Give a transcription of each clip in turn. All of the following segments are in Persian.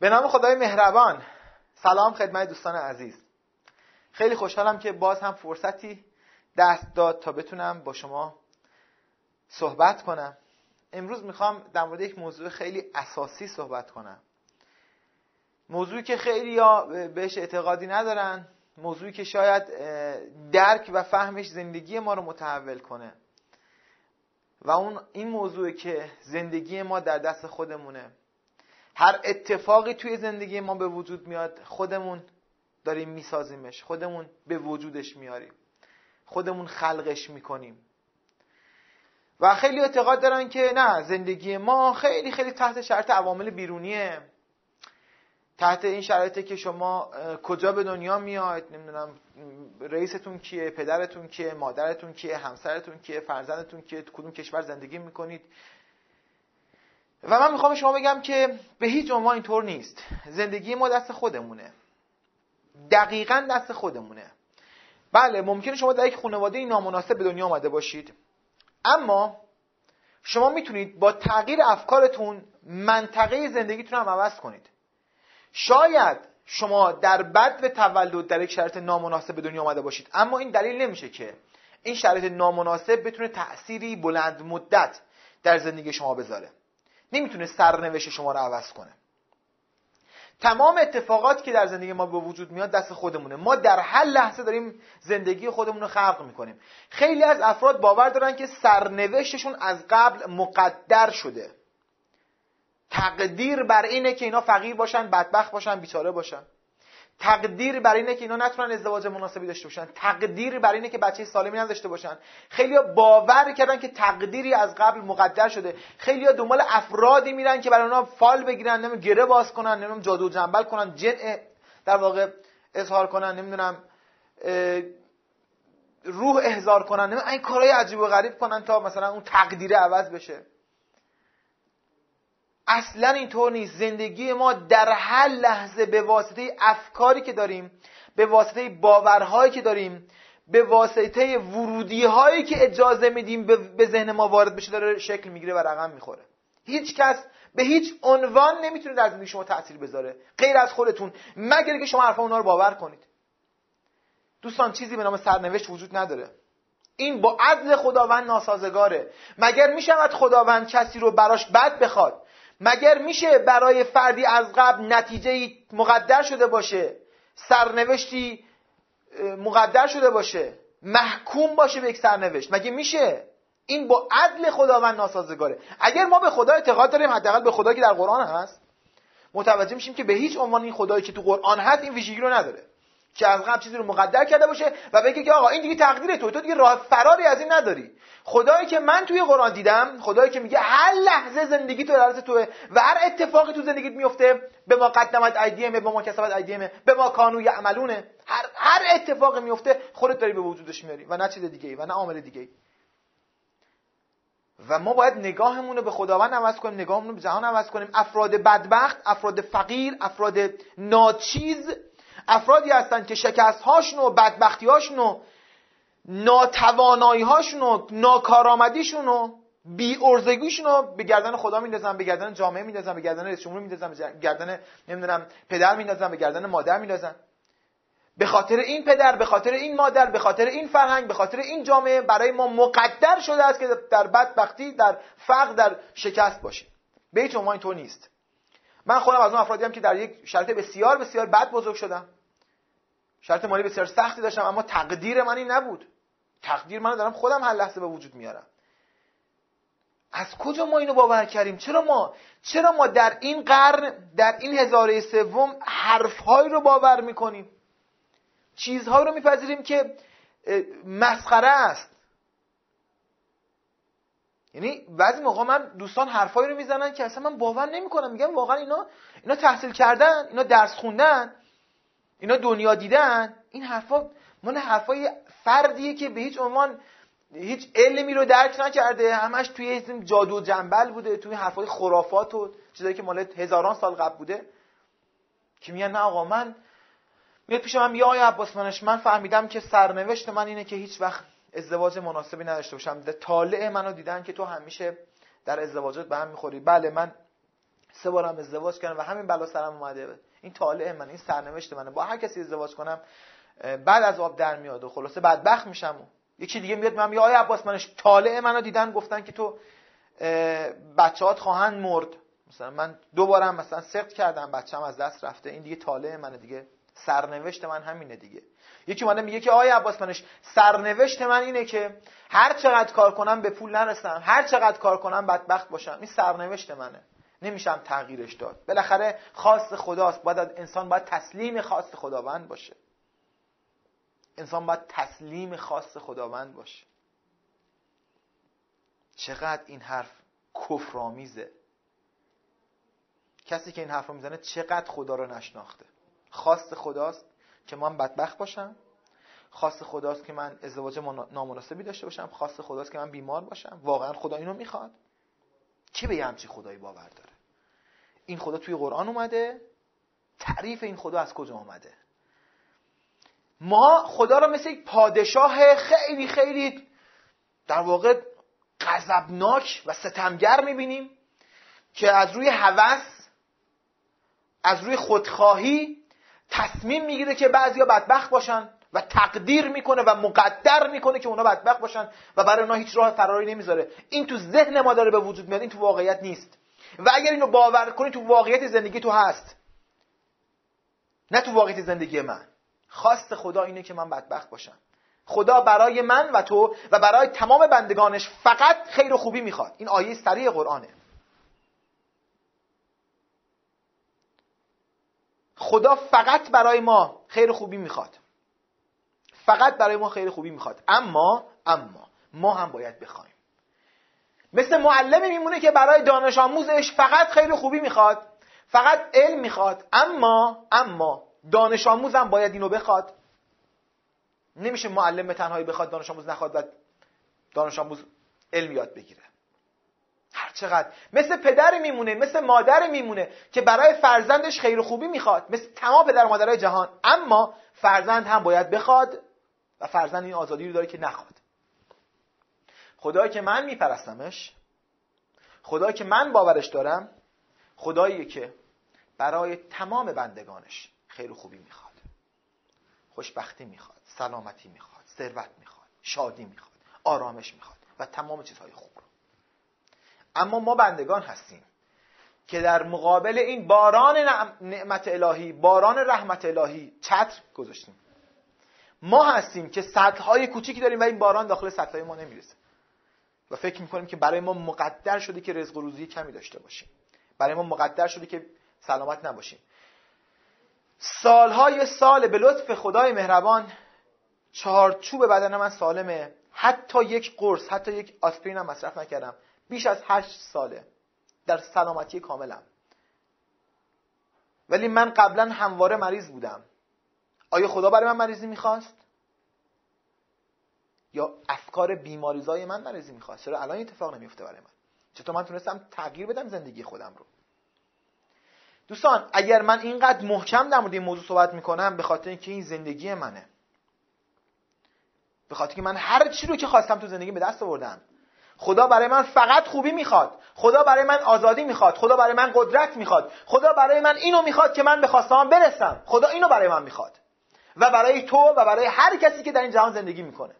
به نام خدای مهربان. سلام خدمت دوستان عزیز. خیلی خوشحالم که باز هم فرصتی دست داد تا بتونم با شما صحبت کنم. امروز می‌خوام در مورد یک موضوع خیلی اساسی صحبت کنم. موضوعی که خیلی یا بهش اعتقادی ندارن موضوعی که شاید درک و فهمش زندگی ما رو متحول کنه. و اون این موضوع که زندگی ما در دست خودمونه. هر اتفاقی توی زندگی ما به وجود میاد خودمون داریم میسازیمش خودمون به وجودش میاریم خودمون خلقش می‌کنیم. و خیلی اعتقاد دارن که نه زندگی ما خیلی خیلی تحت شرط عوامل بیرونیه. تحت این شرایطی که شما کجا به دنیا میاید نمی‌دونم رئیستون کیه پدرتون کیه مادرتون کیه همسرتون کیه فرزندتون کیه کدوم کشور زندگی می‌کنید. و من می‌خوام شما بگم که به هیچ عنوان اینطور نیست. زندگی ما دست خودمونه. دقیقا دست خودمونه. بله ممکنه شما در یک خانواده نامناسب به دنیا آمده باشید. اما شما می‌تونید با تغییر افکارتون منطقه زندگیتون هم عوض کنید. شاید شما در بد و تولد در یک شرایط نامناسب به دنیا آمده باشید. اما این دلیل نمیشه که این شرایط نامناسب بتونه تأثیری بلند مدت در زندگی شما بذاره. نمی‌تونه سرنوشت شما رو عوض کنه. تمام اتفاقاتی که در زندگی ما به وجود میاد دست خودمونه. ما در هر لحظه داریم زندگی خودمون رو خلق می‌کنیم. خیلی از افراد باور دارن که سرنوشتشون از قبل مقدر شده. تقدیر بر اینه که اینا فقیر باشن بدبخت باشن بیچاره باشن. تقدیر بر اینه که اینا نتونن ازدواج مناسبی داشته باشن. تقدیر بر اینه که بچه سالمی نداشته باشن. خیلی باور کردن که تقدیری از قبل مقدر شده. خیلی ها دنبال افرادی میرن که برای اونا فال بگیرن نمی‌دونم گره باز کنن نمی‌دونم جادو جنبل کنن جن در واقع اظهار کنن نمی‌دونم روح احضار کنن نمی‌دونم این کارهای عجیب و غریب کنن تا مثلا اون تقدیره عوض بشه. اصلا اینطور نیست. زندگی ما در هر لحظه به واسطه افکاری که داریم به واسطه باورهایی که داریم به واسطه ورودی هایی که اجازه میدیم به ذهن ما وارد بشه داره شکل می‌گیره و رقم می‌خوره. هیچ کس به هیچ عنوان نمی‌تونه در زندگی شما تاثیر بذاره. غیر از خودتون. مگر که شما حرفا اونا رو باور کنید. دوستان چیزی به نام سرنوشت وجود نداره. این با عدل خداوند ناسازگاره. مگر می‌شود خداوند کسی رو براش بد بخواد؟ مگر میشه برای فردی از قبل نتیجه مقدر شده باشه؟ سرنوشتی مقدر شده باشه؟ محکوم باشه به یک سرنوشت؟ مگه میشه؟ این با عدل خداوند ناسازگاره. اگر ما به خدا اعتقاد داریم حداقل به خدایی که در قرآن هست متوجه میشیم که به هیچ عنوان این خدایی که تو قرآن هست این ویژگی رو نداره. که از قبل چیزی رو مقدر کرده باشه و بگه که آقا این دیگه تقدیر تو تو دیگه راه فراری از این نداری. خدایی که من توی قرآن دیدم خدایی که میگه هر لحظه زندگی تو در توه و هر اتفاقی تو زندگیت میفته به ما قدمت ایدیمه به ما کسبت ایدیمه به ما کانو یعملونه. هر هر اتفاقی میفته خودت داری به وجودش میاری و نه چیز دیگه و نه عامل دیگه و ما باید نگاهمون رو به خداوند عوض کنیم نگاهمون رو به جهان عوض کنیم. افراد بدبخت افراد فقیر افراد ناچیز افرادی هستند که شکست هاشون و بدبختی هاشون و ناتوانایی هاشون و ناکارآمدیشون و بی ارزگیشون رو به گردن خدا میندازن به گردن جامعه میندازن به گردن رئیس جمهور میندازن به گردن نمی‌دونم پدر میندازن به گردن مادر میندازن. به خاطر این پدر به خاطر این مادر به خاطر این فرهنگ به خاطر این جامعه برای ما مقدر شده است که در بدبختی در فقر در شکست باشیم. به هیچ عنوان اینطور نیست. من خودم از اون افرادی هم که در یک شرایط بسیار بسیار بد بزرگ شدم. شرط مالی بسیار سختی داشتم اما تقدیر من این نبود. تقدیر من دارم خودم هر لحظه به وجود میارم. از کجا ما اینو باور کردیم؟ چرا ما چرا ما در این قرن در این هزاره سوم حرفهایی رو باور می‌کنیم؟ چیزهایی رو میپذیریم که مسخره است. یعنی بعضی موقع من دوستان حرفایی رو می‌زنن که اصلا من باور نمی‌کنم. میگم واقعا اینا اینا تحصیل کردن اینا درس خوندن. اینا دنیا دیدن؟ این حرفا من حرفای فردیه که به هیچ عنوان هیچ علمی رو درک نکرده. همش توی اسم جادو و جنبل بوده توی حرفای خرافات و چیزایی که مال هزاران سال قبل بوده. که میگن نه آقا من میاد پیش من یا عباس منش من فهمیدم که سرنوشت من اینه که هیچ وقت ازدواج مناسبی نداشته باشم. طالع منو دیدن که تو همیشه در ازدواجات به هم می‌خوری. بله من سه بارم ازدواج کردم و همین بلا سرم اومده. این طالع من این سرنوشت منه. با هر کسی ازدواج کنم بعد از آب در میاد و خلاصه بدبخت میشم یکی دیگه میاد من میگه آیا عباس منش طالع منو دیدن؟ گفتن که تو بچه‌هات خواهند مرد. مثلا من دو بارم مثلا سقط کردم بچه‌م از دست رفته. این دیگه طالع منه دیگه. سرنوشت من همینه دیگه. یکی اومده میگه که آیا عباس منش سرنوشت من اینه که هر چقدر کار کنم به پول نرسم هر چقدر کار کنم بدبخت باشم. این سرنوشت منه. نمیشم تغییرش داد. بالاخره خواست خداست. باید انسان باید تسلیم خواست خداوند باشه. انسان باید تسلیم خواست خداوند باشه. چقدر این حرف کفرآمیزه کسی که این حرف رو می‌زنه چقدر خدا رو نشناخته. خواست خداست که من بدبخت باشم. خواست خداست که من ازدواج نامناسبی داشته باشم. خواست خداست که من بیمار باشم. واقعا خدا اینو می‌خواد. چه به همچی خدایی باور داره؟ این خدا توی قرآن اومده تعریف این خدا از کجا اومده؟ ما خدا رو مثل یک پادشاه خیلی خیلی در واقع غضبناک و ستمگر می‌بینیم که از روی هوس از روی خودخواهی تصمیم می‌گیره که بعضیا بدبخت باشن. و تقدیر می‌کنه و مقدر می‌کنه که اونا بدبخت باشن و برای اونا هیچ راه فراری نمی‌ذاره. این تو ذهن ما داره به وجود میاد این تو واقعیت نیست. و اگر اینو باور کنی تو واقعیت زندگی تو هست. نه تو واقعیت زندگی من. خواست خدا اینه که من بدبخت باشم. خدا برای من و تو و برای تمام بندگانش فقط خیر و خوبی می‌خواد. این آیه سریع قرآنه. خدا فقط برای ما خیر و خوبی می‌خواد. فقط برای ما خیر خوبی می‌خواد. اما اما ما هم باید بخوایم. مثل معلمی میمونه که برای دانش آموزش فقط خیر خوبی می‌خواد. فقط علم می‌خواد. اما اما دانش آموزم باید اینو بخواد. نمیشه معلم به تنهایی بخواد دانش آموز نخواد و دانش آموز علم یاد بگیره. هر چقدر. مثل پدر میمونه مثل مادر میمونه که برای فرزندش خیر خوبی می‌خواد. مثل تمام پدر و مادرای جهان. اما فرزند هم باید بخواد. و فرزند این آزادی رو داره که نخواد. خدایی که من میپرستمش خدایی که من باورش دارم خداییه که برای تمام بندگانش خیر و خوبی می‌خواد. خوشبختی می‌خواد سلامتی می‌خواد ثروت می‌خواد شادی می‌خواد آرامش می‌خواد و تمام چیزهای خوب رو. اما ما بندگان هستیم که در مقابل این باران نعمت الهی باران رحمت الهی چتر گذاشتیم. ما هستیم که سطح کوچیکی داریم و این باران داخل سطح ما نمی‌رسه. و فکر می‌کنیم که برای ما مقدر شده که رزق و روزی کمی داشته باشیم. برای ما مقدر شده که سلامت نباشیم. سالهای سال به لطف خدای مهربان چهارچوب بدن من سالمه. حتی یک قرص حتی یک آسپرین هم مصرف نکردم. بیش از هشت ساله در سلامتی کاملم. ولی من قبلا همواره مریض بودم. آیا خدا برای من مریضی می‌خواست؟ یا افکار بیماریزای من مریضی می‌خواست؟ چرا الان اتفاق نمیفته برای من؟ چطور من تونستم تغییر بدم زندگی خودم رو؟ دوستان اگر من اینقدر محکم در مورد این موضوع صحبت می‌کنم به خاطر اینکه این زندگی منه. به خاطر که من هر چی رو که خواستم تو زندگی به دست آوردم. خدا برای من فقط خوبی می‌خواد. خدا برای من آزادی می‌خواد. خدا برای من قدرت می‌خواد. خدا برای من اینو می‌خواد که من به خواستهام برسم. خدا اینو برای من می‌خواد. و برای تو و برای هر کسی که در این جهان زندگی می‌کنه.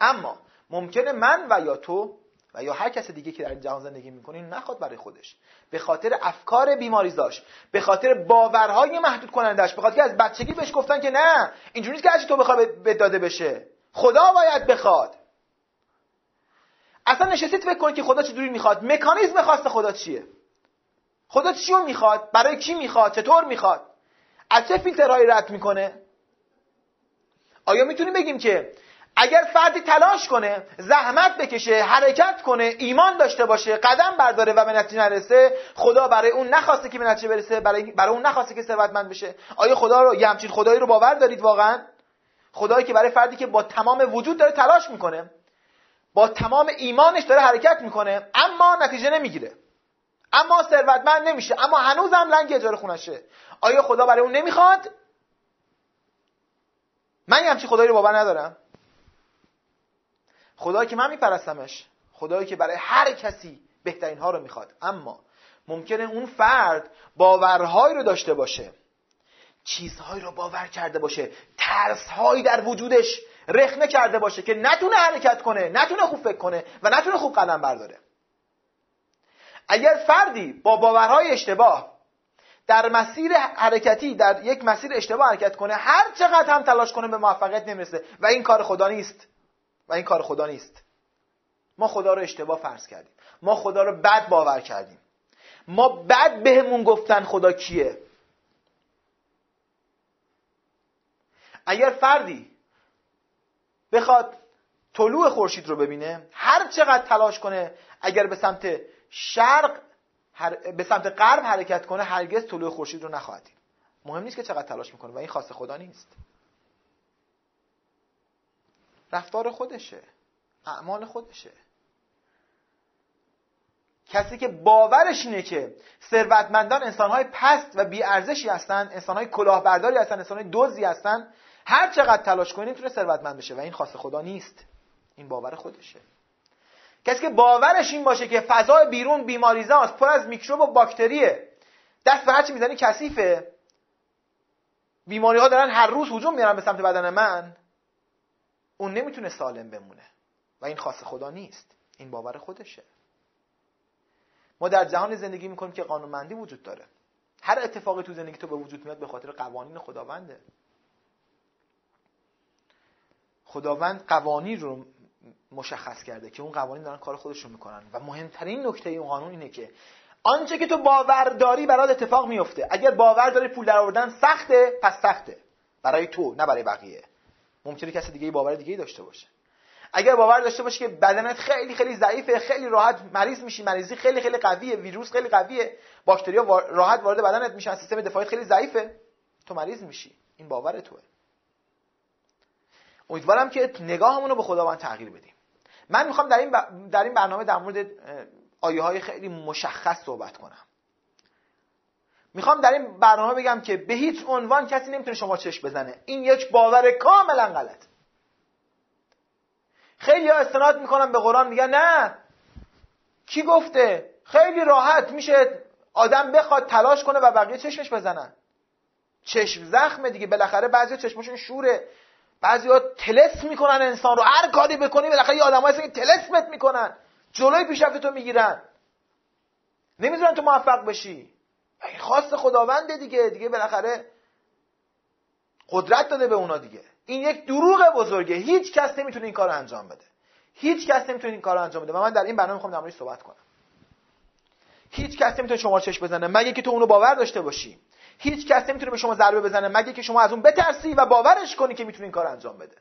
اما ممکنه من و یا تو و یا هر کس دیگه که در این جهان زندگی می‌کنه نخواد برای خودش. به خاطر افکار بیماری داشت به خاطر باورهای محدود کنندش به خاطر که از بچگی بهش گفتن که نه اینجوری که هرچی تو بخوای به داده بشه. خدا باید بخواد. اصلا نشستید فکر کنید که خدا چجوری می‌خواد؟ مکانیزم خواست خدا چیه؟ خدا چی می‌خواد؟ برای کی می‌خواد؟ چطور می‌خواد؟ از چه فیلترهایی رد می‌کنه؟ آیا می‌تونیم بگیم که اگر فردی تلاش کنه زحمت بکشه حرکت کنه ایمان داشته باشه قدم برداره و به نتیجه نرسه خدا برای اون نخواسته که به نتیجه برسه برای, برای اون نخواسته که ثروتمند بشه. آیا خدا رو یه همچین خدایی رو باور دارید واقعا؟ خدایی که برای فردی که با تمام وجود داره تلاش می‌کنه با تمام ایمانش داره حرکت می‌کنه اما نتیجه نمی‌گیره. اما ثروتمند نمیشه. اما هنوزم لنگ اجاره خونشه. آیا خدا برای اون نمی‌خواد؟ من یه همچین خدایی رو باور ندارم. خدایی که من میپرستمش خدایی که برای هر کسی بهترین ها رو می‌خواد. اما ممکنه اون فرد باورهایی رو داشته باشه چیزهایی رو باور کرده باشه ترسهایی در وجودش رخنه کرده باشه که نتونه حرکت کنه نتونه خوب فکر کنه و نتونه خوب قدم برداره. اگر فردی با باورهای اشتباه در مسیر حرکتی در یک مسیر اشتباه حرکت کنه هر چقدر هم تلاش کنه به موفقیت نمی‌رسه. و این کار خدا نیست. و این کار خدا نیست. ما خدا رو اشتباه فرض کردیم. ما خدا رو بد باور کردیم. ما بد بهمون گفتن خدا کیه؟ اگر فردی بخواد طلوع خورشید رو ببینه هر چقدر تلاش کنه اگر به سمت شرق به سمت غرب حرکت کنه هرگز طلوع خورشید رو نخواهد دید. مهم نیست که چقدر تلاش می‌کنه و این خاص خدا نیست. رفتار خودشه. اعمال خودشه. کسی که باورش اینه که ثروتمندان انسانهای پست و بیارزشی هستن انسانهای کلاهبرداری هستن انسانهای دوزی هستن هر چقدر تلاش کنه نمی‌تونه ثروتمند بشه و این خاص خدا نیست. این باور خودشه. کسی که باورش این باشه که فضای بیرون بیماریزاست پر از میکروب و باکتریه. دست به هرچی می‌زنی کثیفه. بیماری ها دارن هر روز هجوم میارن به سمت بدن من. اون نمی‌تونه سالم بمونه. و این خاص خدا نیست. این باور خودشه. ما در جهان زندگی می‌کنیم که قانونمندی وجود داره. هر اتفاقی تو زندگی تو به وجود میاد به خاطر قوانین خداونده. خداوند قوانین رو مشخص کرده که اون قوانین دارن کار خودشون می‌کنن. و مهمترین نکته اون قانون اینه که آنچه که تو باور داری برات اتفاق میفته. اگر باور داری پول در آوردن سخته پس سخته. برای تو نه برای بقیه. ممکنه کسی دیگه باور دیگه داشته باشه. اگر باور داشته باشی که بدنت خیلی خیلی ضعیفه خیلی راحت مریض میشی مریضی خیلی خیلی قویه ویروس خیلی قویه باکتریا راحت وارد بدنت میشن سیستم دفاعی خیلی ضعیفه. تو مریض میشی. این باور توه. امیدوارم که نگاهمون رو به خداوند تغییر بدیم. من می‌خوام در این, در این برنامه در مورد آیه های خیلی مشخص صحبت کنم. می‌خوام در این برنامه بگم که به هیچ عنوان کسی نمی‌تونه شما چشم بزنه. این یک باور کاملا غلط. خیلی ها استناد می‌کنن به قرآن میگن نه. کی گفته؟ خیلی راحت میشه آدم بخواد تلاش کنه و بقیه چشمش بزنن. چشم زخمه دیگه بالاخره بعضی چشمشون شوره. بعضی ها تلس می‌کنن انسان رو. هر کاری بکنی بالاخره یه آدم هست که تلسمت می‌کنن. جلوی پیشرفت تو می‌گیرن. نمی‌ذارن تو موفق بشی. خواست خداونده دیگه دیگه بالاخره قدرت داده به اونا دیگه. این یک دروغ بزرگه. هیچ کس نمی‌تونه این کار انجام بده. هیچ کس نمی‌تونه این کار انجام بده. و من در این برنامه می‌خوام در صحبت کنم. هیچ کس نمی‌تونه شما چش بزنه. مگه که تو اونو باور داشته باشی. هیچ کس نمی‌تونه به شما ضربه بزنه مگه که شما از اون بترسی و باورش کنی که می‌تونه این کار انجام بده.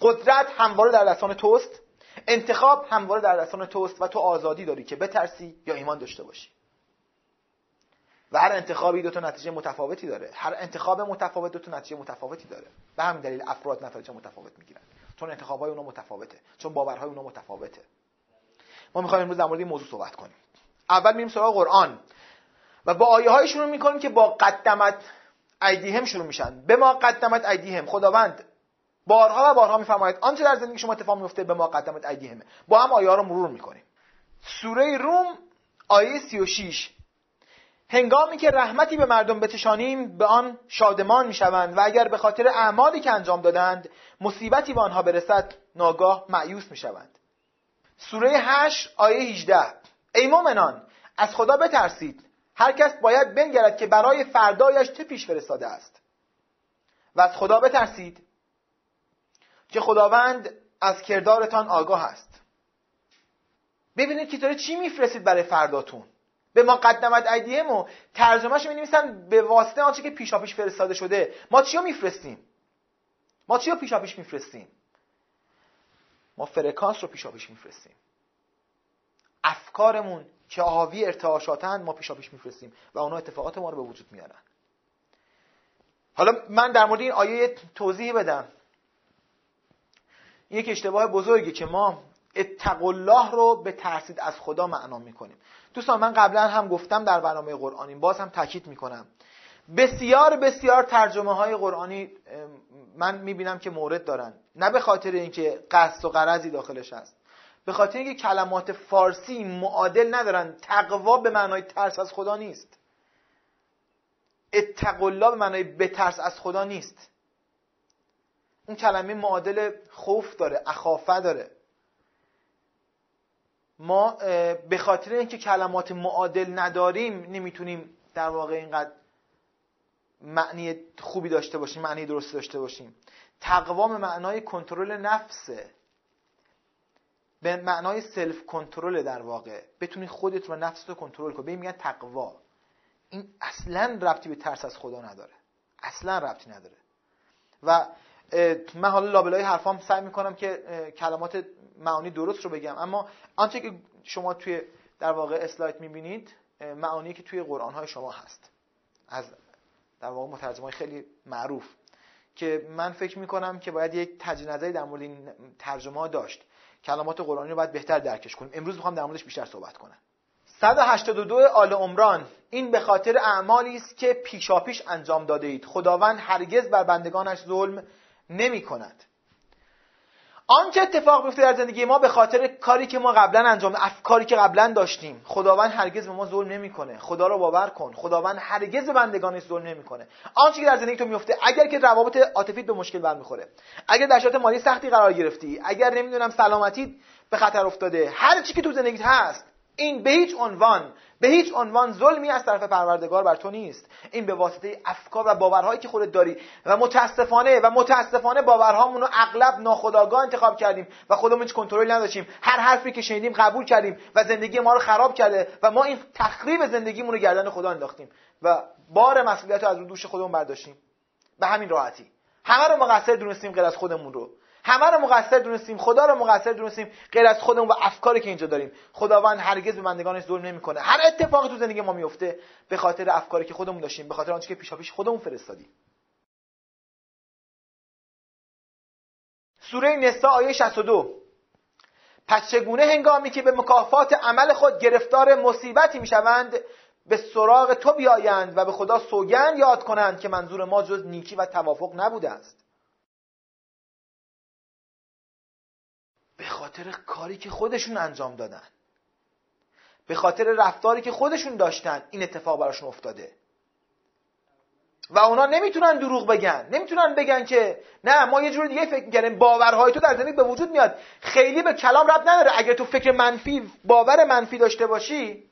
قدرت همواره در دستان توست انتخاب همواره در دستان توست و تو آزادی داری که بترسی یا ایمان داشته باشی. و هر انتخابی دو تا نتیجه متفاوتی داره. هر انتخاب متفاوت دو تا نتیجه متفاوتی داره. به همین دلیل افراد نتایج متفاوت می‌گیرن. چون انتخابای اونا متفاوته. چون باورهای اونا متفاوته. ما می‌خوایم امروز در مورد این موضوع صحبت کنیم. اول میریم سراغ قرآن. و با آیه های شروع می‌کنیم که با قدمت ایدیهم شروع میشن. به ما قدمت ایدیهم خداوند بارها و بارها میفرماید آنچه در زندگی شما اتفاق میفته به ما قدمت ایدیهمه با هم آیه ها رو مرور می‌کنیم. سوره روم آیه 36 هنگامی که رحمتی به مردم بچشانیم به آن شادمان می‌شوند و اگر به خاطر اعمالی که انجام دادند مصیبتی به آنها برسد ناگاه معیوس می‌شوند. سوره 8 آیه 18 ای مؤمنان از خدا بترسید. هر کس باید بنگرد که برای فردایش چه پیش فرستاده است. و از خدا بترسید که خداوند از کردارتان آگاه است. ببینید که داره چی میفرستید برای فرداتون. به ما قدمت ایدیهم و ترجمهش می نویسن به واسطه آنچه که پیشا پیش فرستاده شده. ما چی میفرستیم؟ ما چی رو پیشا پیش میفرستیم؟ ما فرکانس رو پیشا پیش میفرستیم. افکارمون که حاوی ارتعاشاتن ما پیشا پیش میفرستیم و اونا اتفاقات ما رو به وجود میارن. حالا من در مورد این آیه توضیح بدم. یک اشتباه بزرگی که ما اتق الله رو به ترسید از خدا معنا می‌کنیم. دوستان من قبلا هم گفتم در برنامه قرآنی باز هم تاکید می‌کنم. بسیار بسیار ترجمه های قرآنی من می‌بینم که مورد دارن. نه به خاطر اینکه قصد و قرضی داخلش هست. به خاطر اینکه کلمات فارسی معادل ندارن تقوا به معنای ترس از خدا نیست. اتق الله به معنای بترس از خدا نیست. اون کلمه معادل خوف داره اخافه داره. ما به خاطر اینکه کلمات معادل نداریم نمی‌تونیم در واقع اینقدر معنی خوبی داشته باشیم معنی درست داشته باشیم. تقوا به معنای کنترل نفسه. به معنای سلف کنترل در واقع. بتونی خودت رو نفس رو کنترل کنی میگن تقوا. این اصلا ربطی به ترس از خدا نداره. اصلا ربطی نداره. و من حالا لابلای حرفام سعی می‌کنم که کلمات معانی درست رو بگم. اما آنچه که شما توی در واقع اسلاید می‌بینید معانی که توی قرآن های شما هست. از در واقع مترجم های خیلی معروف. که من فکر می‌کنم که باید یک نظری در مورد این ترجمه ها داشت. کلمات قرآنی رو باید بهتر درکش کنیم. امروز می‌خوام در موردش بیشتر صحبت کنم. 182 آل عمران این به خاطر اعمالی است که پیشاپیش انجام داده اید. خداوند هرگز بر بندگانش ظلم نمی کند آنچه اتفاق بیفته در زندگی ما به خاطر کاری که ما قبلا انجام افکاری که قبلا داشتیم. خداوند هرگز به ما ظلم نمی‌کنه. خدا رو باور کن. خداوند هرگز به بندگانش ظلم نمی‌کنه. آنچه که در زندگی تو میفته اگر که روابط عاطفی به مشکل برمیخوره اگر در شرایط مالی سختی قرار گرفتی اگر نمی‌دونم سلامتی به خطر افتاده هر چی که تو زندگیت هست این به هیچ عنوان به هیچ عنوان ظلمی از طرف پروردگار بر تو نیست. این به واسطه افکار و باورهایی که خودت داری و متاسفانه و متاسفانه باورهامون رو اغلب ناخودآگاه انتخاب کردیم و خودمون هیچ کنترل نداشتیم. هر حرفی که شنیدیم قبول کردیم و زندگی ما رو خراب کرده و ما این تخریب زندگیمون رو گردن خدا انداختیم و بار مسئولیت رو از رو دوش خودمون برداشتیم. به همین راحتی. همه رو مقصر دونستیم غیر از خودمون رو. همه رو مقصر دونستیم خدا رو مقصر دونستیم غیر از خودمون و افکاری که اینجا داریم. خداوند هرگز به بندگانش ظلم نمی‌کنه. هر اتفاقی تو زندگی ما میفته به خاطر افکاری که خودمون داشتیم به خاطر آنچه که پیشاپیش خودمون فرستادیم. سوره نساء آیه 62 پس چگونه هنگامی که به مکافات عمل خود گرفتار مصیبتی می‌شوند به سراغ تو بیایند و به خدا سوگند یاد کنند که منظور ما جز نیکی و توافق نبوده است. به خاطر کاری که خودشون انجام دادن. به خاطر رفتاری که خودشون داشتن این اتفاق براشون افتاده. و اونا نمی‌تونن دروغ بگن. نمی‌تونن بگن که نه ما یه جور دیگه فکر می‌کردیم. باورهای تو در زندگی به وجود میاد. خیلی به کلام رب نداره. اگر تو فکر منفی باور منفی داشته باشی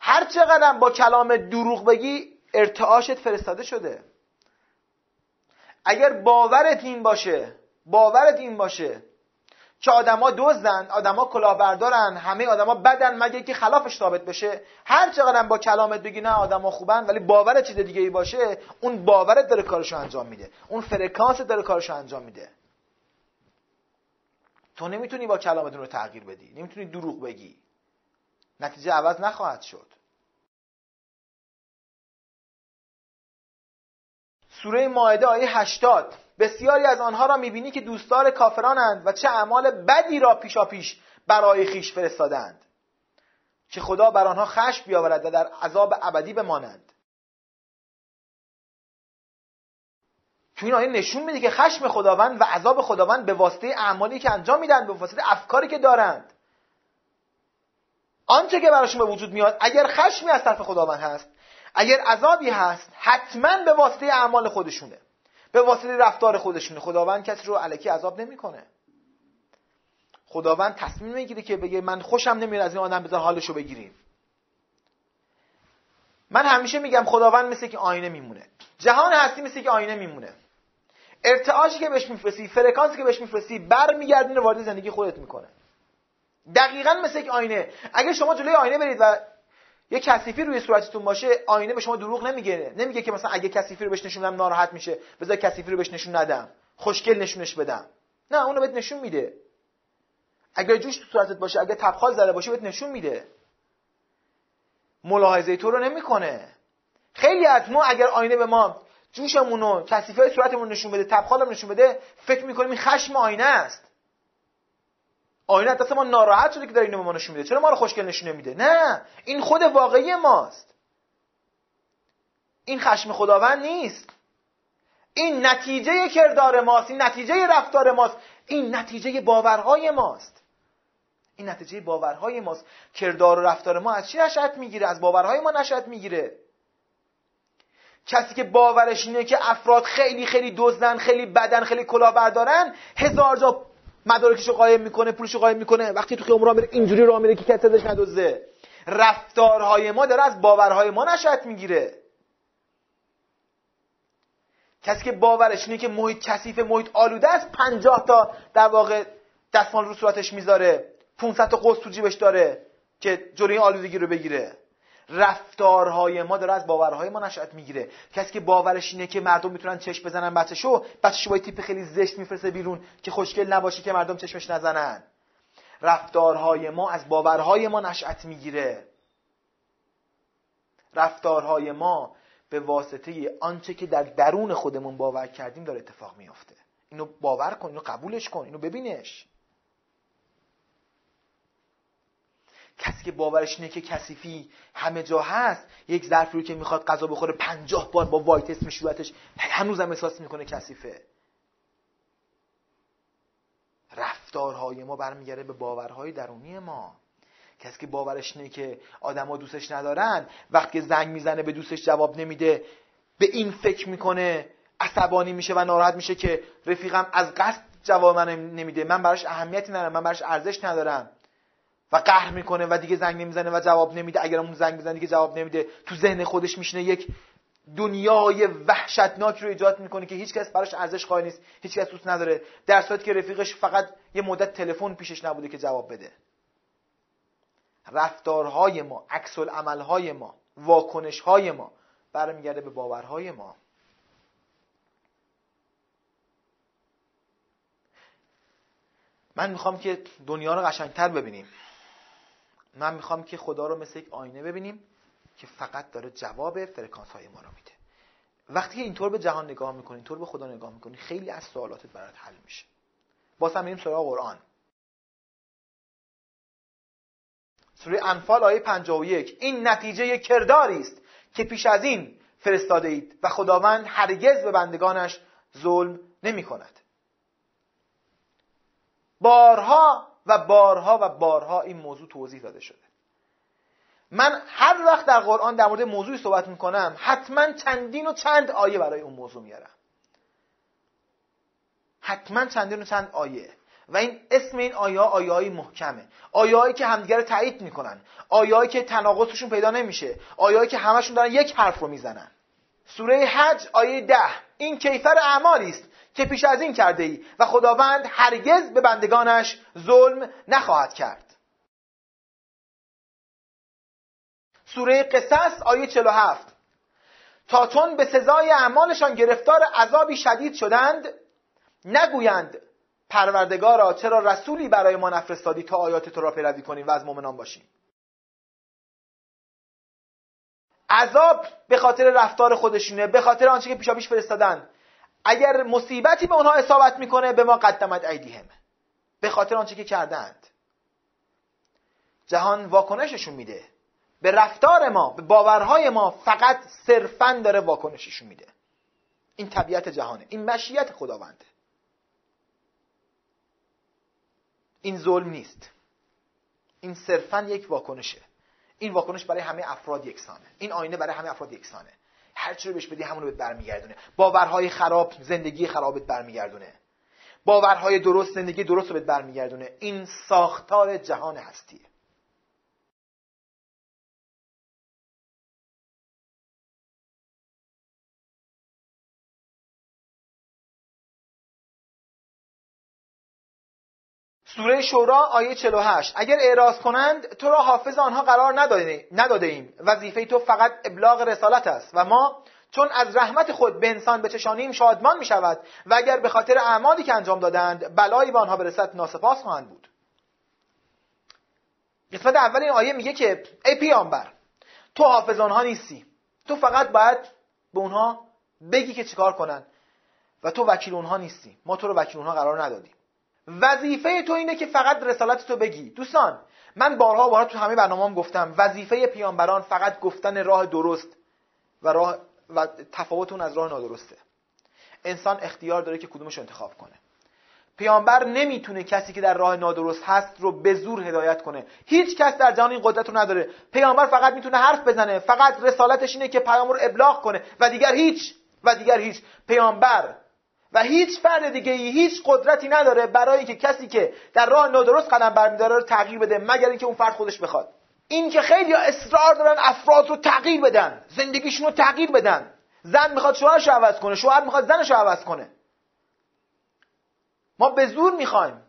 هر چقدر با کلام دروغ بگی ارتعاشت فرستاده شده. اگر باورت این باشه باورت این باشه که آدما دزدن آدما کلاهبردارن همه آدما بدن مگه که خلافش ثابت بشه؟ هر چقدر با کلامت بگی نه آدما خوبن ولی باورت چیز دیگه ای باشه اون باورت داره کارشو انجام میده. اون فرکانس داره کارشو انجام میده. تو نمی‌تونی با کلامتون رو تغییر بدی نمی‌تونی دروغ بگی. نتیجه عوض نخواهد شد. سوره ماعده آیه 80 بسیاری از آنها را می‌بینی که دوستدار کافرانند و چه اعمال بدی را پیشا پیش برای خیش فرستادند. که خدا بر آنها خشم بیاورد و در عذاب ابدی بمانند. تو این آیه نشون میده که خشم خداوند و عذاب خداوند به واسطه اعمالی که انجام میدن به واسطه افکاری که دارند. آنچه که براشون به وجود میاد اگر خشمی از طرف خداوند هست اگر عذابی هست حتما به واسطه اعمال خودشونه. به واسطه رفتار خودشونه. خداوند کسی رو علکی عذاب نمی‌کنه. خداوند تصمیم می‌گیره که بگه من خوشم نمیاد از این آدم بذار حالشو بگیریم. من همیشه میگم خداوند مثل که آینه میمونه. جهان هستی مثل که آینه میمونه. ارتعاشی که بهش میفرستی فرکانسی که بهش میفرستی برمیگردونه وارد زندگی خودت می‌کنه. دقیقا مثل که آینه. اگه شما جلوی آینه برید و یه کثیفی روی صورتتون باشه آینه به شما دروغ نمیگه. نمیگه که مثلا اگه کثیفی رو بهش نشون بدم ناراحت میشه. بذار کثیفی رو بهش نشون ندم. خوشگل نشونش بدم. نه اونو بهت نشون میده. اگه جوش تو صورتت باشه اگه تبخال زده باشه بهت نشون میده. ملاحظه تو رو نمی‌کنه. خیلی از ما اگر آینه به ما جوشمون و کثیفی صورتمون نشون بده تبخالم نشون بده فکر می‌کنیم این خشم آینه است. آینه دست ما ناراحت شده که داره اینو به ما نشون میده. چرا ما رو خوشگل نشون نمیده؟ نه این خود واقعی ماست. این خشم خداوند نیست. این نتیجه کردار ماست این نتیجه رفتار ماست. این نتیجه باورهای ماست. این نتیجه باورهای ماست. کردار و رفتار ما از چی نشأت می‌گیره؟ از باورهای ما نشأت می‌گیره. کسی که باورش اینه که افراد خیلی خیلی دزدن خیلی بدن خیلی کلاهبردارن هزار جا مدارکشو قایم می‌کنه پولشو قایم می‌کنه. وقتی تو خیابون راه میره اینجوری راه میره که کسی ازش ندزده. رفتارهای ما داره از باورهای ما نشأت می‌گیره. کسی که باورش اینه که محیط کثیف محیط آلوده است 50 تا در واقع دستمال رو صورتش می‌ذاره. 500 تا قوس تو جیبش داره که جلوی آلودگی رو بگیره. رفتارهای ما داره از باورهای ما نشأت می‌گیره. کسی که باورش اینه که مردم می‌تونن چشم بزنن بچه‌شو بچه‌شو با تیپ خیلی زشت میفرسته بیرون که خوشگل نباشه که مردم چشمش نزنن. رفتارهای ما از باورهای ما نشأت می‌گیره. رفتارهای ما به واسطه آنچه که در درون خودمون باور کردیم داره اتفاق میافته. اینو باور کن اینو قبولش کن اینو ببینش. کسی که باورش اینه که کثیفی همه جا هست یک ظرفی رو که می‌خواد غذا بخوره پنجاه بار با وایت اسم صورتش هنوزم احساس می‌کنه کثیفه. رفتارهای ما برمیگرده به باورهای درونی ما. کسی که باورش اینه که آدما دوستش ندارن وقتی زنگ می‌زنه به دوستش جواب نمیده به این فکر می‌کنه عصبانی میشه و ناراحت میشه که رفیقم از قصد جواب من نمیده. من براش اهمیتی ندارم من براش ارزش ندارم. و قهر می‌کنه و دیگه زنگ نمی‌زنه و جواب نمیده. اگر اون زنگ بزنه دیگه جواب نمیده. تو ذهن خودش میشینه یک دنیای وحشتناک رو ایجاد می‌کنه که هیچ کس براش ارزش قائل نیست. هیچ کس دوست نداره. در صورتی که رفیقش فقط یه مدت تلفن پیشش نبوده که جواب بده. رفتارهای ما عکس عملهای ما واکنشهای ما برمیگرده به باورهای ما. من می‌خوام که دنیا رو قشنگتر ببینیم. من می‌خوام که خدا رو مثل یک آینه ببینیم که فقط داره جواب فرکانس های ما رو میده. وقتی که اینطور به جهان نگاه می‌کنی اینطور به خدا نگاه می‌کنی خیلی از سوالاتت برات حل میشه. باز هم میریم سراغ قرآن. سوره انفال آیه 51 این نتیجه کرداری است که پیش از این فرستاده اید و خداوند هرگز به بندگانش ظلم نمی کند بارها و بارها و بارها این موضوع توضیح داده شده. من هر وقت در قرآن در مورد موضوعی صحبت می‌کنم حتما چندین و چند آیه برای اون موضوع میارم. حتما چندین و چند آیه. و این اسم این آیه آیه های محکمه. آیه که همدیگه رو تایید می‌کنن. آیه که تناقضشون پیدا نمیشه. آیه که همشون دارن یک حرف رو می‌زنن. سوره حج آیه ده. این کیفر اعمالی است. که پیش از این کرده ای و خداوند هرگز به بندگانش ظلم نخواهد کرد. سوره قصص آیه 47 تا چون به سزای اعمالشان گرفتار عذابی شدید شدند نگویند پروردگارا چرا رسولی برای ما نفرستادی تا آیات تو را پیروی کنیم و از مؤمنان باشیم. عذاب به خاطر رفتار خودشونه به خاطر آنچه که پیشا فرستادن. اگر مصیبتی به اونها اصابت می‌کنه به ما قدمت ایدیهم به خاطر آنچه که کردند. جهان واکنششون میده. به رفتار ما به باورهای ما فقط صرفا داره واکنششون میده. این طبیعت جهانه. این مشیت خداونده این ظلم نیست. این صرفا یک واکنشه. این واکنش برای همه افراد یکسانه. این آینه برای همه افراد یکسانه. هر چی رو بهش بدی همون رو بهت برمیگردونه. باورهای خراب زندگی خرابت برمیگردونه. باورهای درست زندگی درست رو بهت برمیگردونه. این ساختار جهان هستیه سوره شورا آیه 48 اگر اعراض کنند تو را حافظ آنها قرار نداده ایم وظیفه تو فقط ابلاغ رسالت است و ما چون از رحمت خود به انسان بچشانیم شادمان می شود و اگر به خاطر اعمالی که انجام دادند بلایی به آنها برسد ناسپاس خواهند بود. قسمت اول این آیه میگه که ای پیامبر تو حافظ آنها نیستی. تو فقط باید به اونها بگی که چیکار کنن و تو وکیل اونها نیستی. ما تو رو وکیل اونها قرار ندادیم. وظیفه تو اینه که فقط رسالت تو بگی. دوستان من بارها بارها تو همه برنامه‌ام گفتم وظیفه پیامبران فقط گفتن راه درست و راه و تفاوت اون از راه نادرسته. انسان اختیار داره که کدومش انتخاب کنه. پیامبر نمی‌تونه کسی که در راه نادرست هست رو به زور هدایت کنه. هیچ کس در جهان این قدرت رو نداره. پیامبر فقط می‌تونه حرف بزنه. فقط رسالتش اینه که پیام رو ابلاغ کنه. و دیگر هیچ. و دیگر هیچ. پیامبر و هیچ فرد دیگه ای هیچ قدرتی نداره برای که کسی که در راه نادرست قدم برمیداره رو تغییر بده مگر اینکه اون فرد خودش بخواد. این که خیلی اصرار دارن افراد رو تغییر بدن زندگیشون رو تغییر بدن. زن می‌خواد شوهرش عوض کنه شوهر می‌خواد زنش عوض کنه. ما به زور می‌خوایم.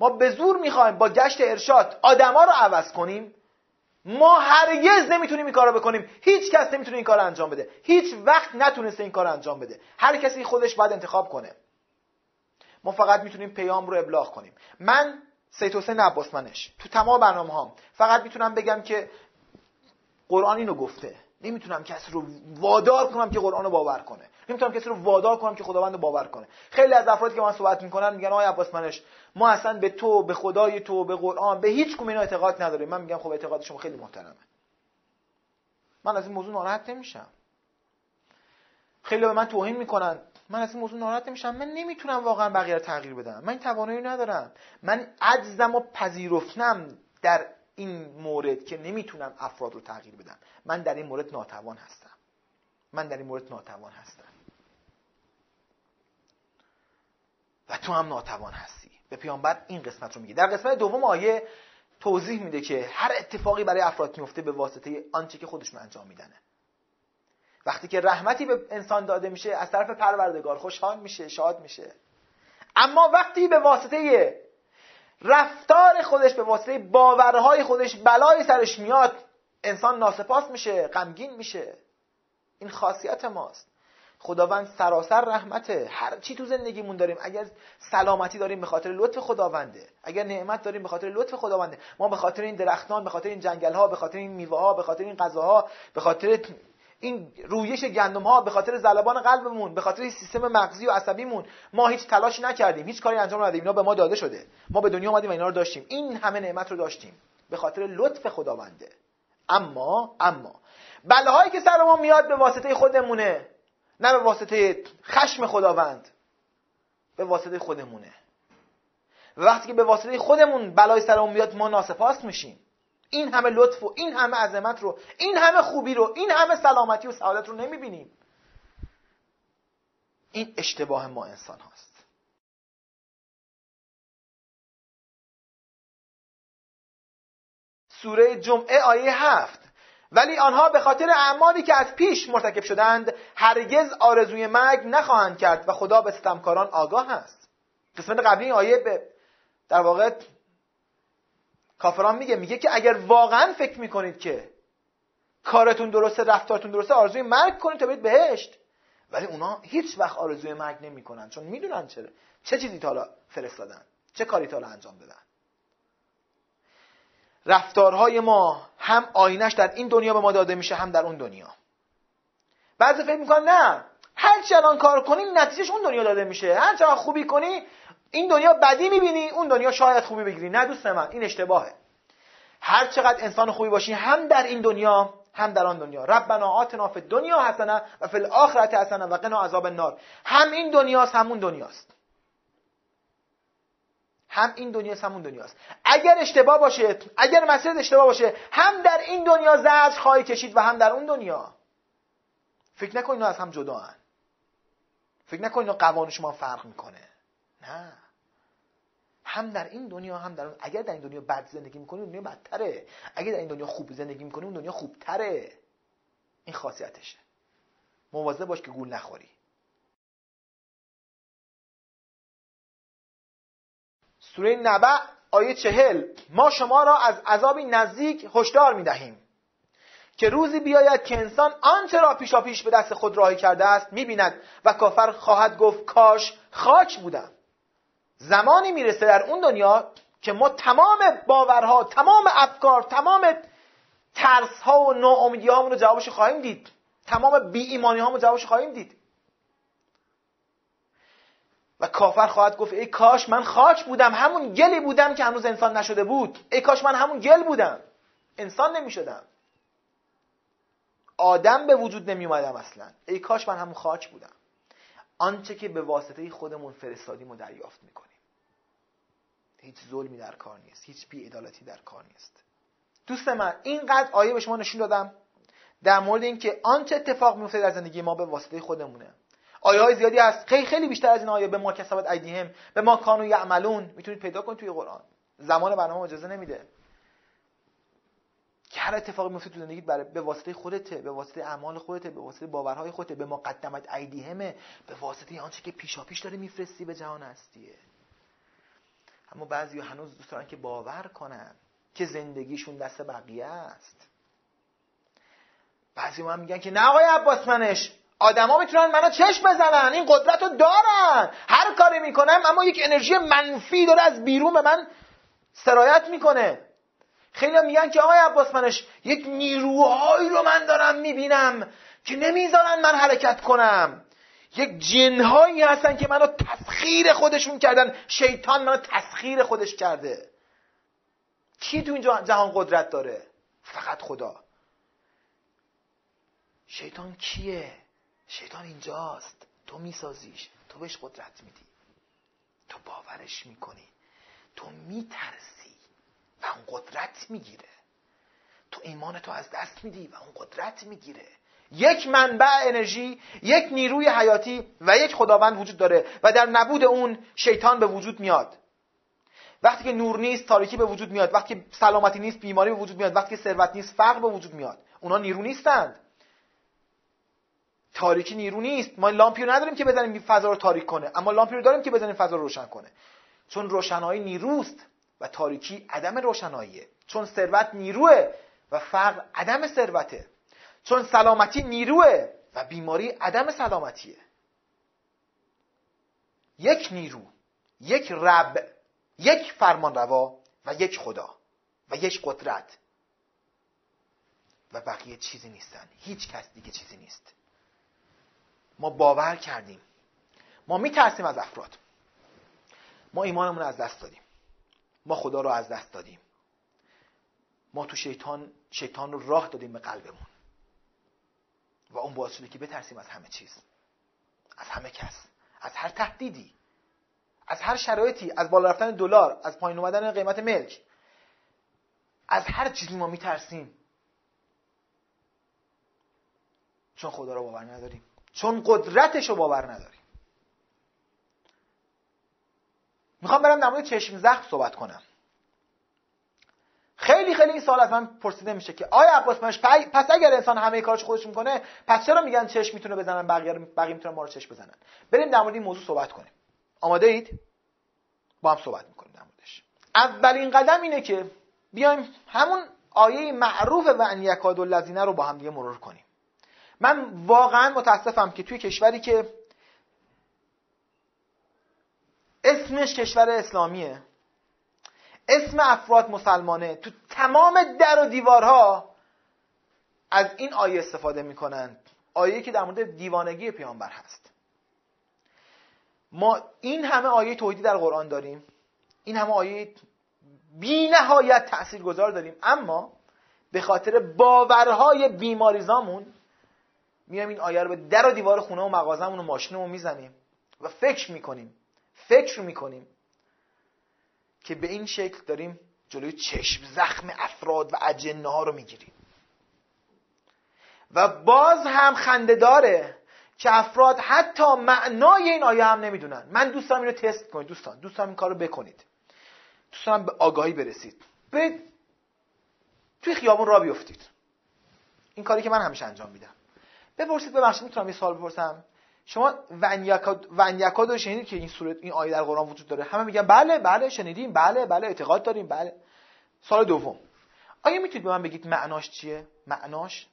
ما به زور می‌خوایم با گشت ارشاد آدما رو عوض کنیم. ما هرگز نمی‌تونیم این کار رو بکنیم. هیچ کس نمی‌تونه این کار انجام بده. هیچ وقت نتونسته این کار انجام بده. هر کسی خودش باید انتخاب کنه. ما فقط می‌تونیم پیام رو ابلاغ کنیم. من سید حسین عباسمنش. تو تمام برنامه هام فقط می‌تونم بگم که قرآن اینو گفته. نمی‌تونم کسی رو وادار کنم که قرآن رو باور کنه. نمی‌تونم کسی رو وادار کنم که خداوند باور کنه. خیلی از افرادی که من صحبت می‌کنن میگن آقای عباس منش ما اصلا به تو به خدای تو به قرآن به هیچ اینا اعتقاد نداریم. من میگم خب اعتقاد شما خیلی محترمه. من از این موضوع ناراحت نمیشم. خیلی به من توهین می‌کنن. من از این موضوع ناراحت نمیشم. من نمی‌تونم واقعا بقیه رو تغییر بدم. من توانایی ندارم. من عجزم و پذیرفتم در این مورد که نمی‌تونم افراد رو تغییر بدم. من در این مورد ناتوان هستم. من در این مورد ناتوان هستم. و تو هم ناتوان هستی. به پیامبر این قسمت رو میگه. در قسمت دوم آیه توضیح میده که هر اتفاقی برای افراد میفته به واسطه آنچه که خودشون انجام میدنه. وقتی که رحمتی به انسان داده میشه از طرف پروردگار خوشحال میشه شاد میشه. اما وقتی به واسطه رفتار خودش به واسطه باورهای خودش بلای سرش میاد انسان ناسپاس میشه غمگین میشه. این خاصیت ماست. خداوند سراسر رحمته هر چی تو زندگیمون داریم اگر سلامتی داریم به خاطر لطف خداونده اگر نعمت داریم به خاطر لطف خداونده ما به خاطر این درختان به خاطر این جنگل ها به خاطر این میوه ها به خاطر این غذاها به خاطر این رویش گندم ها به خاطر زلبان قلبمون به خاطر سیستم مغزی و عصبیمون ما هیچ تلاش نکردیم هیچ کاری انجام ندادیم اینا به ما داده شده ما به دنیا اومدیم و اینا رو داشتیم این همه نعمت رو داشتیم به خاطر لطف خداونده اما اما بلاهایی که سر ما میاد به واسطه خودمونه نه به واسطه خشم خداوند به واسطه خودمونه. و وقتی که به واسطه خودمون بلای سرمون میاد ما ناسپاس میشیم. این همه لطف و این همه عظمت رو این همه خوبی رو این همه سلامتی و سعادت رو نمی‌بینیم. این اشتباه ما انسان هاست. سوره جمعه آیه هفت. ولی آنها به خاطر اعمالی که از پیش مرتکب شدند هرگز آرزوی مرگ نخواهند کرد و خدا به ستمکاران آگاه است. قسمت قبلی آیه به در واقع کافران میگه میگه که اگر واقعا فکر می‌کنید که کارتون درسته رفتارتون درسته آرزوی مرگ کنید تا برید بهشت. ولی اونا هیچ وقت آرزوی مرگ نمی‌کنن چون می‌دونن چرا. چه چیزی تا حالا فرستادن؟ چه کاری تا انجام دادن؟ رفتارهای ما هم آینش در این دنیا به ما داده میشه هم در اون دنیا. بعضی فکر می‌کنن نه هر چه الان کار کنی نتیجهش اون دنیا داده میشه. هر چقدر خوبی کنی این دنیا بدی می‌بینی اون دنیا شاید خوبی بگیری. نه دوست من این اشتباهه. هر چقدر انسان خوبی باشی هم در این دنیا هم در آن دنیا. ربنا آتنا فی دنیا حسنه و فی الاخرت حسنه و قنا عذاب النار. هم این دنیاست همون دنیاست. هم این دنیا همون دنیاست اگر اشتباه باشه اگر مسیر اشتباه باشه هم در این دنیا زجر خواهی کشید و هم در اون دنیا. فکر نکن اینا از هم جدا هن. فکر نکن اینا قوانین شما فرق می‌کنه. نه. هم در این دنیا هم در اون اگر در این دنیا بد زندگی می‌کنی اون دنیا بدتره. اگر در این دنیا خوب زندگی می‌کنی اون دنیا خوبتره. این خاصیتشه. مواظب باش که گول نخوری. سوره نبع آیه چهل. ما شما را از عذابی نزدیک هشدار می دهیم که روزی بیاید که انسان آنچه را پیشا پیش به دست خود راهی کرده است می بیند و کافر خواهد گفت کاش خاک بودم. زمانی می‌رسه در اون دنیا که ما تمام باورها تمام افکار تمام ترس ها و ناامیدی رو جوابش خواهیم دید. تمام بی ایمانی رو جوابش خواهیم دید. و کافر خواهد گفت ای کاش من خاک بودم همون گلی بودم که هنوز انسان نشده بود. ای کاش من همون گل بودم. انسان نمی شدم آدم به وجود نمی اومدم اصلا. ای کاش من همون خاک بودم. آنچه که به واسطه خودمون فرستادیم و دریافت می‌کنیم. هیچ ظلمی در کار نیست. هیچ بیعدالتی در کار نیست. دوست من اینقدر آیه به شما نشون دادم در مورد اینکه آنچه اتفاق میفته در زندگی ما به واسطه خودمونه. آیه های زیادی هست خیلی خیلی بیشتر از این آیه به ما کسبت ایدیهم به ما کانو یعملون. می‌تونید پیدا کنید توی قرآن. زمان برنامه اجازه نمیده. که هر اتفاقی میفته تو زندگیت برای به واسطه خودته به واسطه اعمال خودته به واسطه باورهای خودته به ما قدمت ایدیهمه. به واسطه آنچه که پیشا پیش داره میفرستی به جهان هستیه. اما بعضی هنوز دوست دارن که باور کنن که زندگیشون دست بقیه است. بعضی هم میگن که نه آقای عباس منش. آدما می‌تونن منو چشم بزنن این قدرت رو دارن. هر کاری می‌کنم اما یک انرژی منفی داره از بیرون به من سرایت می‌کنه. خیلی میگن که آقای عباس منش یک نیروهایی رو من دارم می‌بینم که نمی‌ذارن من حرکت کنم. یک جنهایی هستن که منو تسخیر خودشون کردن. شیطان منو تسخیر خودش کرده. کی تو این جهان قدرت داره؟ فقط خدا. شیطان کیه؟ شیطان اینجاست. تو میسازیش. تو بهش قدرت میدی. تو باورش می‌کنی. تو میترسی و اون قدرت می‌گیره. تو ایمان تو از دست میدی و اون قدرت می‌گیره. یک منبع انرژی یک نیروی حیاتی و یک خداوند وجود داره و در نبود اون شیطان به وجود میاد. وقتی که نور نیست تاریکی به وجود میاد. وقتی که سلامتی نیست بیماری به وجود میاد. وقتی که ثروت نیست فقر به وجود میاد. اونا نیرو نیستند. تاریکی نیرو نیست. ما لامپی رو نداریم که بزنیم فضا رو تاریک کنه. اما لامپی رو داریم که بزنیم فضا رو روشن کنه. چون روشنایی نیروست و تاریکی عدم روشناییه. چون ثروت نیروه و فقر عدم ثروته. چون سلامتی نیروه و بیماری عدم سلامتیه. یک نیرو یک رب یک فرمان روا و یک خدا و یک قدرت. و بقیه چیزی نیستن. هیچ کس دیگه چیزی نیست. ما باور کردیم. ما میترسیم از افراد. ما ایمانمون از دست دادیم. ما خدا رو از دست دادیم. ما تو شیطان شیطان رو راه دادیم به قلبمون. و اون باعث شده که بترسیم از همه چیز. از همه کس. از هر تهدیدی. از هر شرایطی. از بالا رفتن دلار. از پایین اومدن قیمت ملک. از هر چیزی ما میترسیم. چون خدا رو باور نداریم. چون قدرتش رو باور نداریم می‌خوام برم در مورد چشم زخم صحبت کنم. خیلی خیلی این سوال از من پرسیده میشه که آیا عباس منش پس اگر انسان همه کارش خودش می‌کنه پس چرا میگن چشم می‌تونه بزنن بقیه بقیه می‌تونن ما رو چشم بزنن؟ بریم در مورد این موضوع صحبت کنیم. آماده اید؟ با هم صحبت می‌کنیم در موردش. اولین قدم اینه که بیایم همون آیه معروف و ان یکاد رو با هم دیگه مرور کنیم. من واقعا متاسفم که توی کشوری که اسمش کشور اسلامیه اسم افراد مسلمانه تو تمام در و دیوارها از این آیه استفاده می‌کنند. آیه که در مورد دیوانگی پیامبر هست. ما این همه آیه توحیدی در قرآن داریم. این همه آیه بی نهایت تأثیر گذار داریم. اما به خاطر باورهای بیماریزامون میایم این آیه رو به در و دیوار خونه و مغازمون و ماشینمون می‌زنیم و فکر می‌کنیم فکر می‌کنیم که به این شکل داریم جلوی چشم زخم افراد و اجنه ها رو می‌گیریم. و باز هم خنده داره که افراد حتی معنای این آیه هم نمی‌دونن. من دوست دارم اینو تست کنید. دوستان دوست دارم این کار رو بکنید. دوست دارم به آگاهی برسید. برید توی خیابون را بیفتید. این کاری که من همیشه انجام میدم. بپرسید ببخشید می‌تونم یه سوال بپرسم. شما ونیکاد رو شنیدید که این صورت این آیه در قرآن وجود داره؟ همه میگن بله بله شنیدیم بله بله اعتقاد داریم بله. سال دوم. آیا می‌تونید به من بگید معناش چیه؟ معناش؟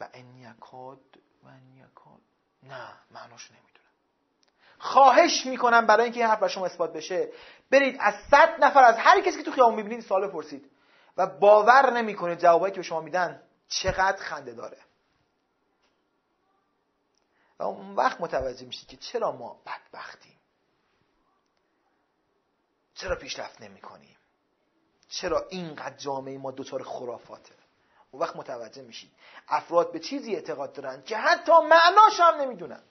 و انیکاد و نه معناش نمی‌دونم. خواهش می‌کنم برای اینکه این حرف شما اثبات بشه برید از صد نفر از هر کسی که تو خیابون می‌بینید سوال بپرسید. و باور نمی‌کنید جوابایی که به شما میدن چقدر خنده داره. و اون وقت متوجه میشید که چرا ما بدبختیم؟ چرا پیشرفت نمی کنیم چرا اینقدر جامعه ما دوچار خرافاته؟ اون وقت متوجه میشید افراد به چیزی اعتقاد دارن که حتی معناش هم نمی‌دونن.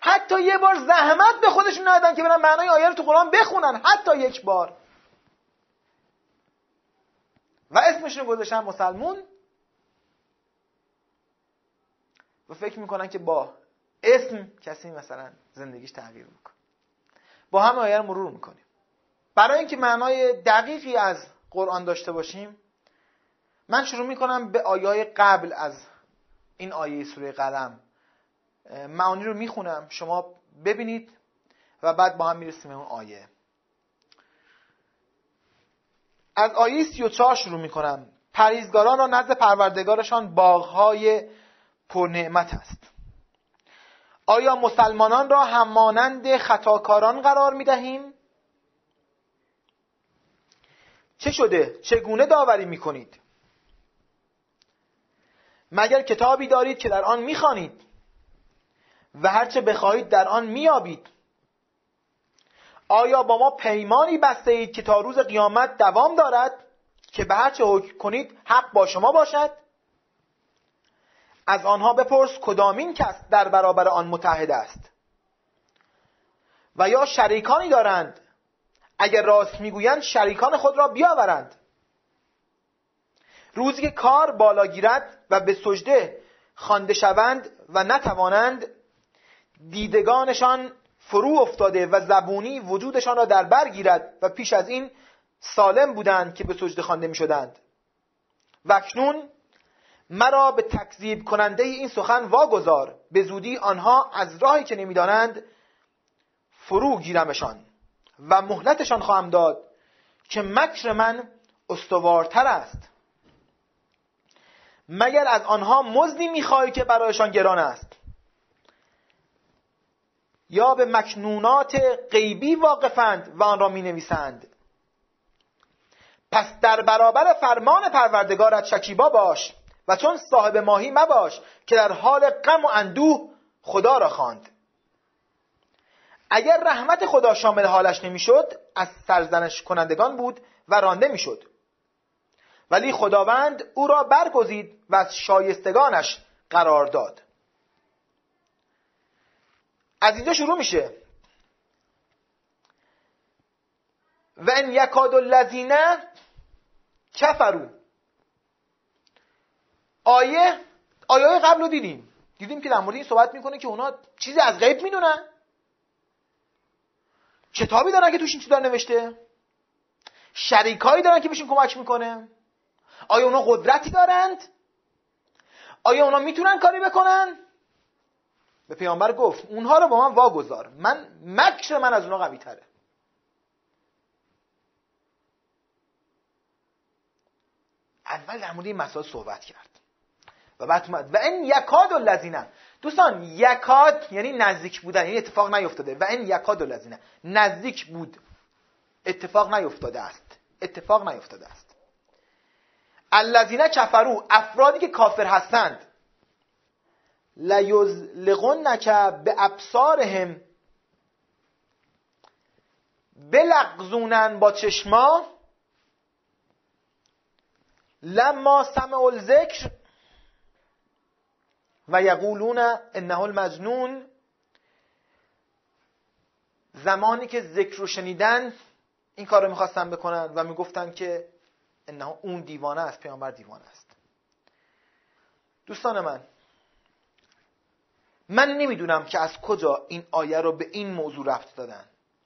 حتی یه بار زحمت به خودشون ندادن که برن معنای آیه رو تو قرآن بخونن. حتی یک بار. و اسمشون گذاشتن مسلمون. و فکر می‌کنن که با اسم کسی مثلا زندگیش تغییر می‌کنه. با همه آیه رو مرور می‌کنیم. برای اینکه معنای دقیقی از قرآن داشته باشیم من شروع می‌کنم به آیه قبل از این آیه سوره قلم. معانی رو می‌خونم شما ببینید و بعد با هم می‌رسیم اون آیه. از آیه 34 شروع می‌کنم. پریزگاران را نزد پروردگارشان باغهای پرنعمت است. آیا مسلمانان را هم مانند خطاکاران قرار می‌دهیم؟ چه شده؟ چگونه داوری می‌کنید؟ مگر کتابی دارید که در آن می‌خوانید؟ و هرچه بخواهید در آن میابید آیا با ما پیمانی بسته اید که تا روز قیامت دوام دارد؟ که به هرچه حکم کنید حق با شما باشد؟ از آنها بپرس کدامین کس در برابر آن متحد است. و یا شریکانی دارند اگر راست می‌گویند شریکان خود را بیاورند. روزی که کار بالا گیرد و به سجده خوانده شوند و نتوانند دیدگانشان فرو افتاده و زبونی وجودشان را در بر گیرد و پیش از این سالم بودند که به سجده خوانده می شدند و اکنون مرا به تکذیب کننده این سخن واگذار. به زودی آنها از راهی که نمی‌دانند فرو گیرمشان و مهلتشان خواهم داد که مکر من استوارتر است. مگر از آنها مزدی می‌خواهی که برایشان گران است؟ یا به مکنونات غیبی واقفند و آن را می نویسند پس در برابر فرمان پروردگارت شکیبا باش و چون صاحب ماهی مباش که در حال غم و اندوه خدا را خواند. اگر رحمت خدا شامل حالش نمی‌شد از سرزنش کنندگان بود و رانده می‌شد. ولی خداوند او را برگزید و از شایستگانش قرار داد. از اینجا شروع میشه. و ان یکاد الذین کفرو آیه آیه قبل رو دیدیم. دیدیم که در مورد این صحبت می‌کنه که اونا چیزی از غیب می‌دونن. کتابی دارن که توش این چیزا نوشته. شریکایی دارن که بهشون کمک می‌کنه. آیا اونا قدرتی دارند؟ آیا اونا می‌تونن کاری بکنن؟ به پیامبر گفت اونها رو با من واگذار. من مکر من از اونها قوی تره اول در مورد این مسائل صحبت کرد. و بعد اومد. و این یکاد الذین. دوستان یکاد یعنی نزدیک بودن یعنی اتفاق نیفتاده. و این یکاد الذین. نزدیک بود. اتفاق نیفتاده است. اتفاق نیفتاده است. الذین کفرو افرادی که کافر هستند. لیزلقنک به ابصارهم. بلغزونن با چشما. لما سمع الذکر و یقولون انه المجنون. زمانی که ذکر رو شنیدن این کار رو می‌خواستن بکنن و می‌گفتن که انه اون دیوانه است پیامبر دیوانه است. دوستان من من نمی‌دونم که از کجا این آیه رو به این موضوع رفت دادن.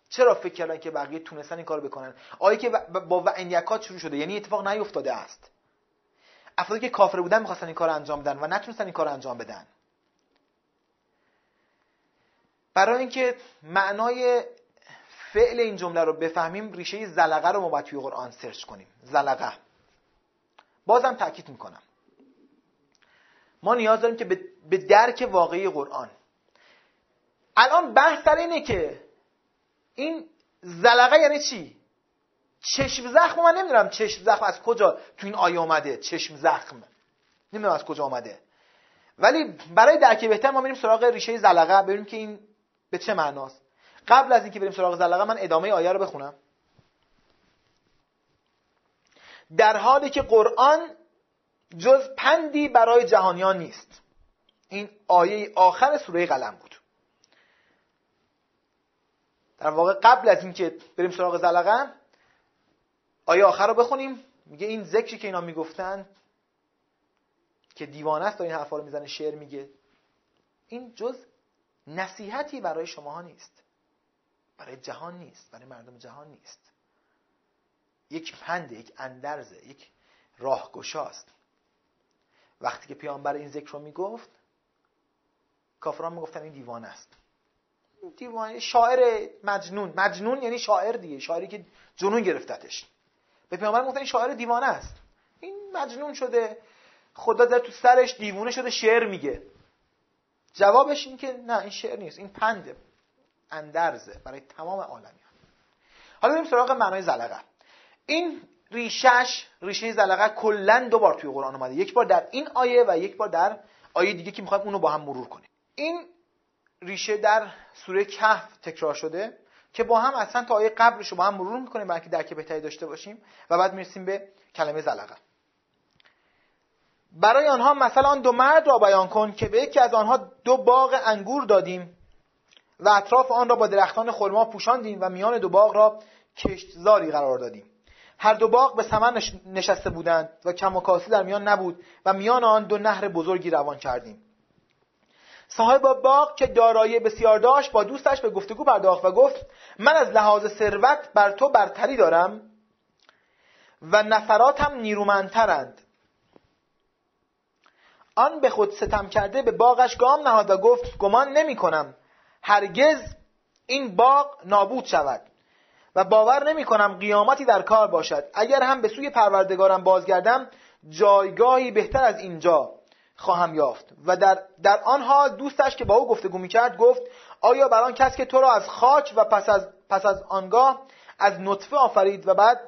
چرا فکر کردن که بقیه تونستن این کار بکنن؟ آیه که با و یکات شروع شده یعنی اتفاق نیفتاده است. افرادی که کافر بودن می‌خواستن این کار انجام بدن و نتونستن این کار انجام بدن. برای اینکه معنای فعل این جمله رو بفهمیم ریشه زلقه رو ما باید توی قرآن سرچ کنیم. زلقه. بازم تاکید می‌کنم. ما نیاز داریم که به درک واقعی قرآن. الان بحث سر اینه که این زلقه یعنی چی؟ چشم زخم من نمی‌دونم چشم زخم از کجا تو این آیه اومده چشم زخم. نمی‌دونم از کجا اومده. ولی برای درک بهتر ما میریم سراغ ریشه زلقه ببینیم که این به چه معناست. قبل از اینکه بریم سراغ زلقه من ادامه آیه رو بخونم. در حالی که قرآن جز پندی برای جهانیان نیست. این آیه آخر سوره قلم بود. در واقع قبل از اینکه بریم سراغ زلقه آیه آخر رو بخونیم؟ میگه این ذکری که اینا می‌گفتن که دیوانه است این حرفا رو می‌زنه شعر میگه. این جز نصیحتی برای شماها نیست. برای جهان نیست. برای مردم جهان نیست. یک پند یک اندرزه یک راهگشاست وقتی که پیامبر این ذکر رو می‌گفت کافران می‌گفتن این دیوانه است. دیوانه شاعر مجنون. مجنون یعنی شاعر دیگه. شاعری که جنون گرفتتش. به پیامبر می‌گفتن این شاعر دیوانه است. این مجنون شده خدا در تو سرش دیوونه شده شعر میگه. جوابش این که نه این شعر نیست. این پنده اندرزه برای تمام عالمی حالا بریم سراغ معنای زلقه. این ریشش ریشه زلقه کلا دو بار توی قرآن اومده. یک بار در این آیه و یک بار در آیه دیگه که می‌خوایم اونو با هم مرور کنیم. این ریشه در سوره کهف تکرار شده. که با هم اصلا تا آیه قبلش رو با هم مرور می‌کنیم برای درک بهتری داشته باشیم و بعد می‌رسیم به کلمه زلقه. برای آنها مثلا آن دو مرد را بیان کن که به یکی از آنها دو باغ انگور دادیم و اطراف آن را با درختان خرما پوشاندیم و میان دو باغ را کشتزاری قرار دادیم. هر دو باغ به ثمر نشسته بودند و کم و کاسی در میان نبود و میان آن دو نهر بزرگی روان کردیم. صاحب باغ که دارایی بسیار داشت با دوستش به گفتگو پرداخت و گفت من از لحاظ ثروت بر تو برتری دارم و نفراتم نیرومندترند. آن به خود ستم کرده به باغش گام نهاد و گفت گمان نمی کنم هرگز این باغ نابود شود و باور نمی کنم قیامتی در کار باشد. اگر هم به سوی پروردگارم بازگردم جایگاهی بهتر از اینجا. خواهم یافت. و در, در آن حال دوستش که با او گفتگو می کرد گفت آیا بر آن کس که تو را از خاک و پس از, پس از آنگاه از نطفه آفرید و بعد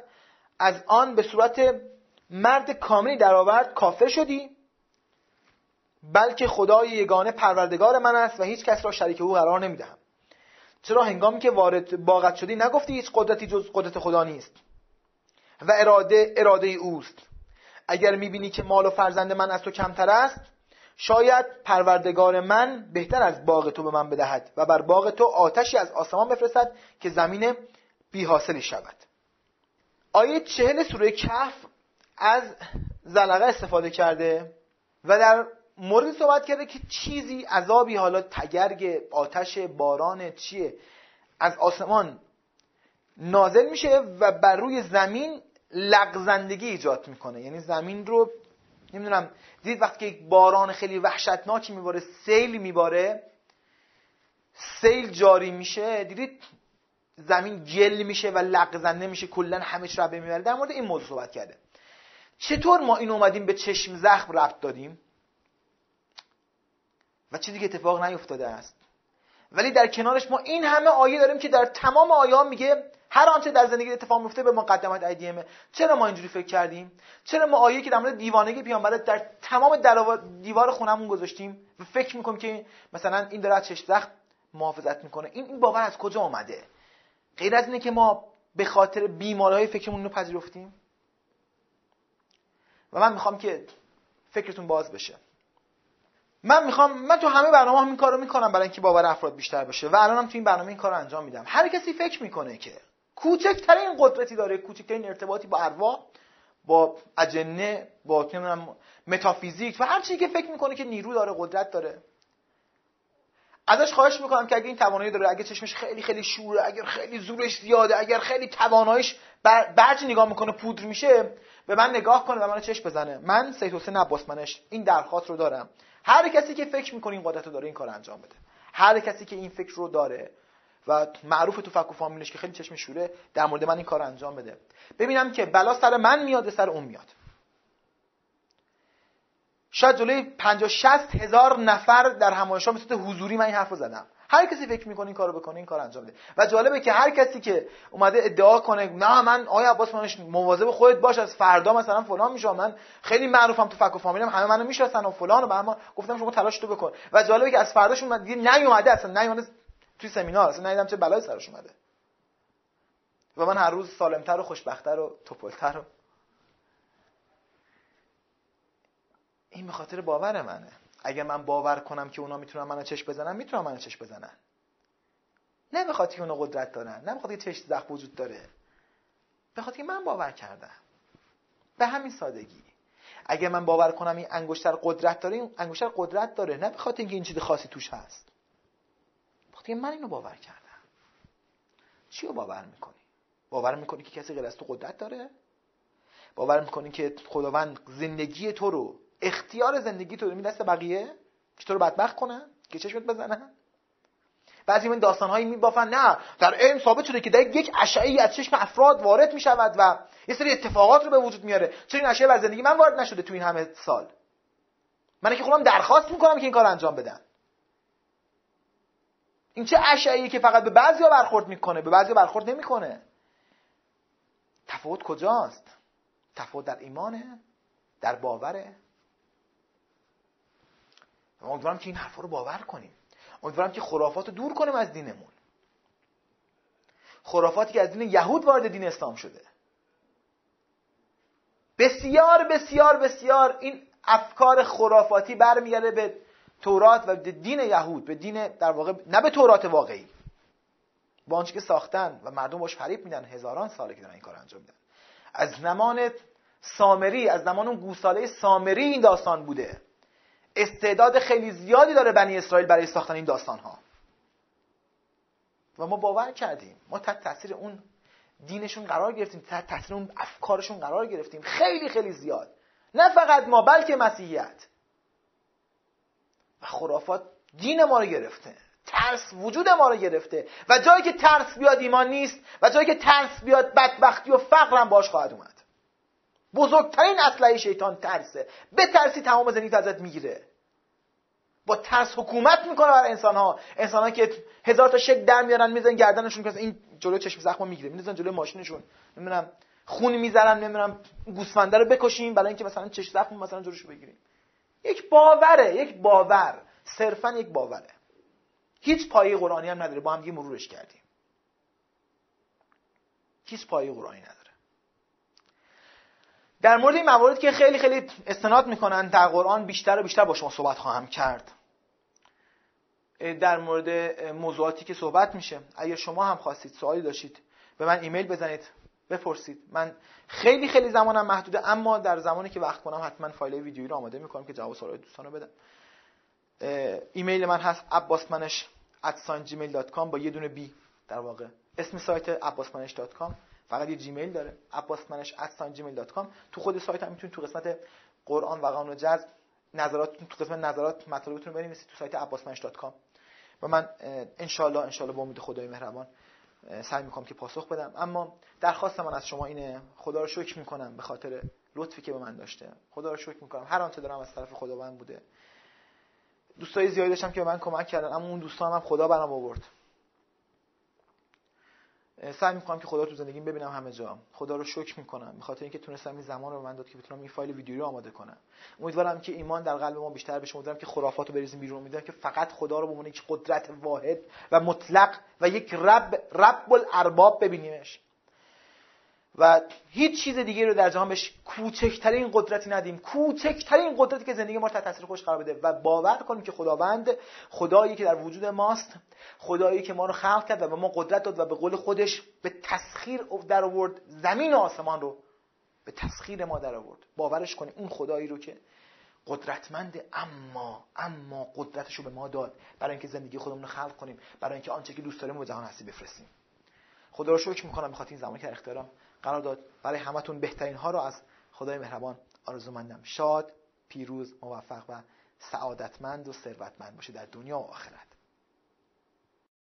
از آن به صورت مرد کاملی درآورد کافر شدی؟ بلکه خدای یگانه پروردگار من است و هیچ کس را شریک او قرار نمی‌دهم. چرا هنگامی که وارد باغت شدی نگفتی هیچ قدرتی جز قدرت خدا نیست و اراده اراده اوست؟ اگر می‌بینی که مال و فرزند من از تو کمتر است شاید پروردگار من بهتر از باغ تو به من بدهد و بر باغ تو آتشی از آسمان بفرستد که زمین بی حاصلی شود. آیه چهل سوره کف از زلقه استفاده کرده و در مورد صحبت کرده که چیزی عذابی حالا تگرگ آتش باران چیه از آسمان نازل میشه و بر روی زمین لغزندگی ایجاد می‌کنه. یعنی زمین رو نمی‌دونم دید وقتی که یک باران خیلی وحشتناکی میباره سیل میباره سیل جاری میشه دیدید؟ زمین گل میشه و لغزنده میشه کلا همه چی رو می‌بره. در مورد این موضوع صحبت کرده چطور ما این اومدیم به چشم زخم ربط دادیم؟ و چیزی که اتفاق نیفتاده است. ولی در کنارش ما این همه آیه داریم که در تمام آیه میگه هر آنچه در زندگی اتفاق میفته به مقدمات ایدیمه چرا ما اینجوری فکر کردیم؟ چرا ما آیه که در مورد دیوانگی پیامبر در تمام دیوار خونمون گذاشتیم و فکر می‌کنیم که مثلا این داره چشم زخم محافظت می‌کنه. این این باور از کجا آمده غیر از اینه که ما به خاطر بیماریهای فکرمون رو پذیرفتیم؟ و من می‌خوام که فکرتون باز بشه. من می‌خوام من تو همه برنامه هم این کارو می‌کنم برای اینکه باور افراد بیشتر بشه و الانم تو این برنامه این کارو انجام میدم. هر کسی فکر می‌کنه که کوچکترین قدرتی داره کوچکترین ارتباطی با ارواح با اجنه با متافیزیک و هر چیزی که فکر می‌کنه که نیرو داره قدرت داره. ازش خواهش می‌کنم که اگه این توانایی داره اگه چشمش خیلی خیلی شوره اگر خیلی زورش زیاده اگر خیلی تواناییش برج نگاه می‌کنه پودر میشه به من نگاه کنه و منو چشم بزنه. من سید حسین عباس منش این درخواست رو دارم. هر کسی که فکر می‌کنه این قدرت رو داره این کار انجام بده. هر کسی که این فکر رو داره و معروف تو فک و فامیلش که خیلی چشم شوره در مورد من این کار انجام بده. ببینم که بلا سر من میاد سر اون میاد. شاید جلوی 50 60 هزار نفر در همایشگاه مثل حضوری من این حرف رو زدم. هر کسی فکر می‌کنه این کارو بکنه این کار انجام بده. و جالبه که هر کسی که اومده ادعا کنه نه من آیا عباس منش مواظب خودت باش از فردا مثلا فلان میشه من خیلی معروفم تو فک و فامیلم همه منو می‌شناسن و فلان و بعد گفتم شما تلاش تو بکن. و جالبه که از فرداشون من دیگه نیومده اصلا نیومده توی سمینار اصلا ندیدم چه بلایی سرش اومده. و من هر روز سالمتر و خوشبختتر و توپلتر و این به خاطر باور منه. اگر من باور کنم که اونا می‌تونن منو چش بزنن می‌تونن منو چش بزنن. نه به خاطر اون قدرت دارن نه به خاطر چشم زخم وجود داره. به خاطر من باور کردم. به همین سادگی. اگه من باور کنم این انگشتر قدرت داره این انگشتر قدرت داره. نه به اینکه این چیز خاصی توش هست. بخاطر من اینو باور کردم. چی رو باور می‌کنی؟ باور می‌کنی که کسی غیر از تو قدرت داره؟ باور می‌کنی که خداوند زندگی تو رو اختیار زندگی تو رو دست بقیه؟ که تو رو بدبخت کنن؟ که چشمت بزنن؟ بعضی من داستان هایی میبافن. نه در علم ثابت شده که در یک اشعه از چشم افراد وارد می‌شود و یه سری اتفاقات رو به وجود میاره. چرا این اشعه بر زندگی من وارد نشده تو این همه سال. من که خودم درخواست می‌کنم که این کار انجام بدن این چه اشعه‌ای که فقط به بعضیا برخورد می‌کنه به بعضیا برخورد نمی‌کنه؟ تفاوت کجاست؟ تفاوت در ایمانه؟ در باوره؟ امیدوارم که این حرفا رو باور کنیم. امیدوارم که خرافات رو دور کنیم از دینمون. خرافاتی که از دین یهود وارد دین اسلام شده. بسیار بسیار بسیار این افکار خرافاتی برمیگرده به تورات و دین یهود به دین در واقع نه به تورات واقعی. با آنچه که ساختن و مردم باش فریب میدن هزاران ساله که دارن این کار انجام میدن. از زمان سامری از زمان اون گوساله سامری این داستان بوده. استعداد خیلی زیادی داره بنی اسرائیل برای ساختن این داستان ها و ما باور کردیم. ما تحت تاثیر اون دینشون قرار گرفتیم تحت تاثیر اون افکارشون قرار گرفتیم. خیلی خیلی زیاد. نه فقط ما بلکه مسیحیت. و خرافات دین ما رو گرفته. ترس وجود ما رو گرفته. و جایی که ترس بیاد ایمان نیست و جایی که ترس بیاد بدبختی و فقر هم باش خواهد اومد. بزرگترین اسلحه شیطان ترسه. به ترسی تمام زندگی ازت می‌گیره. با ترس حکومت می‌کنه بر انسان ها انسان ها که هزار تا شک در میارن میزن گردنشون که این جلو چشم زخم می‌گیره. میزن جلو ماشینشون. نمی‌دونم خون می‌ذارن نمی‌دونم گوسفنده رو بکشیم برای اینکه مثلا چشم زخم مثلا جلوشو بگیریم. یک باوره یک باور. صرفا یک باوره. هیچ پایه قرآنی هم نداره. با هم مرورش کردیم. هیچ پایه قرآنی نداره. در مورد این موارد که خیلی خیلی استناد می‌کنن در قرآن بیشتر و بیشتر با شما صحبت خواهم کرد. در مورد موضوعاتی که صحبت میشه. اگر شما هم خواستید سوالی داشتید به من ایمیل بزنید. بپرسید. من خیلی خیلی زمانم محدوده اما در زمانی که وقت کنم حتما فایل ویدیویی رو آماده می‌کنم که جواب سوالات دوستان رو بدم ایمیل من هست gmail.com با یه دونه بی در واقع. اسم سایت عباسمنش.com فقط یه جیمیل داره. عباسمنش@gmail.com تو خود سایت هم می‌تونید تو قسمت قرآن و قانون و جذب نظرات تو قسمت نظرات مطالبتون رو بنویسید تو سایت عباسمنش.com و من ان شاء الله ان شاء الله با امید خدای مهربان سعی می‌کنم که پاسخ بدم. اما درخواست من از شما اینه خدا رو شکر می‌کنم به خاطر لطفی که به من داشته. خدا رو شکر می‌کنم. هر آنچه دارم از طرف خداوند بوده. دوستای زیادی داشتم که به من کمک کردن اما اون دوستان هم خدا برام آورد. سعی می‌کنم که خدا تو زندگیم ببینم همه جا. خدا رو شکر می‌کنم. به خاطر اینکه تونستم این زمان رو به من داد که بتونم این فایل ویدیویی رو آماده کنم. امیدوارم که ایمان در قلب ما بیشتر بشه. امیدوارم که خرافات رو بریزیم بیرون. می‌دونم که فقط خدا رو به عنوان یک قدرت واحد و مطلق و یک رب رب الارباب ببینیمش. و هیچ چیز دیگه رو در جهان بهش کوچکترین قدرتی ندیم. کوچکترین قدرتی که زندگی ما تحت تاثیر خوش قرار بده. و باور کنیم که خداوند خدایی که در وجود ماست خدایی که ما رو خلق کرد و به ما قدرت داد و به قول خودش به تسخیر در آورد. زمین و آسمان رو به تسخیر ما در آورد. باورش کنیم اون خدایی رو که قدرتمند اما اما قدرتش رو به ما داد. برای اینکه زندگی خودمون رو خلق کنیم. برای اینکه آنچه که دوست داریم به جهان هستی بفرستیم. خدا رو شکر می‌کنم بخاطر این زمانی که اختیارم. قرار داد برای همتون بهترین ها رو از خدای مهربان آرزو مندم شاد پیروز موفق و سعادتمند و ثروتمند باشه در دنیا و آخرت.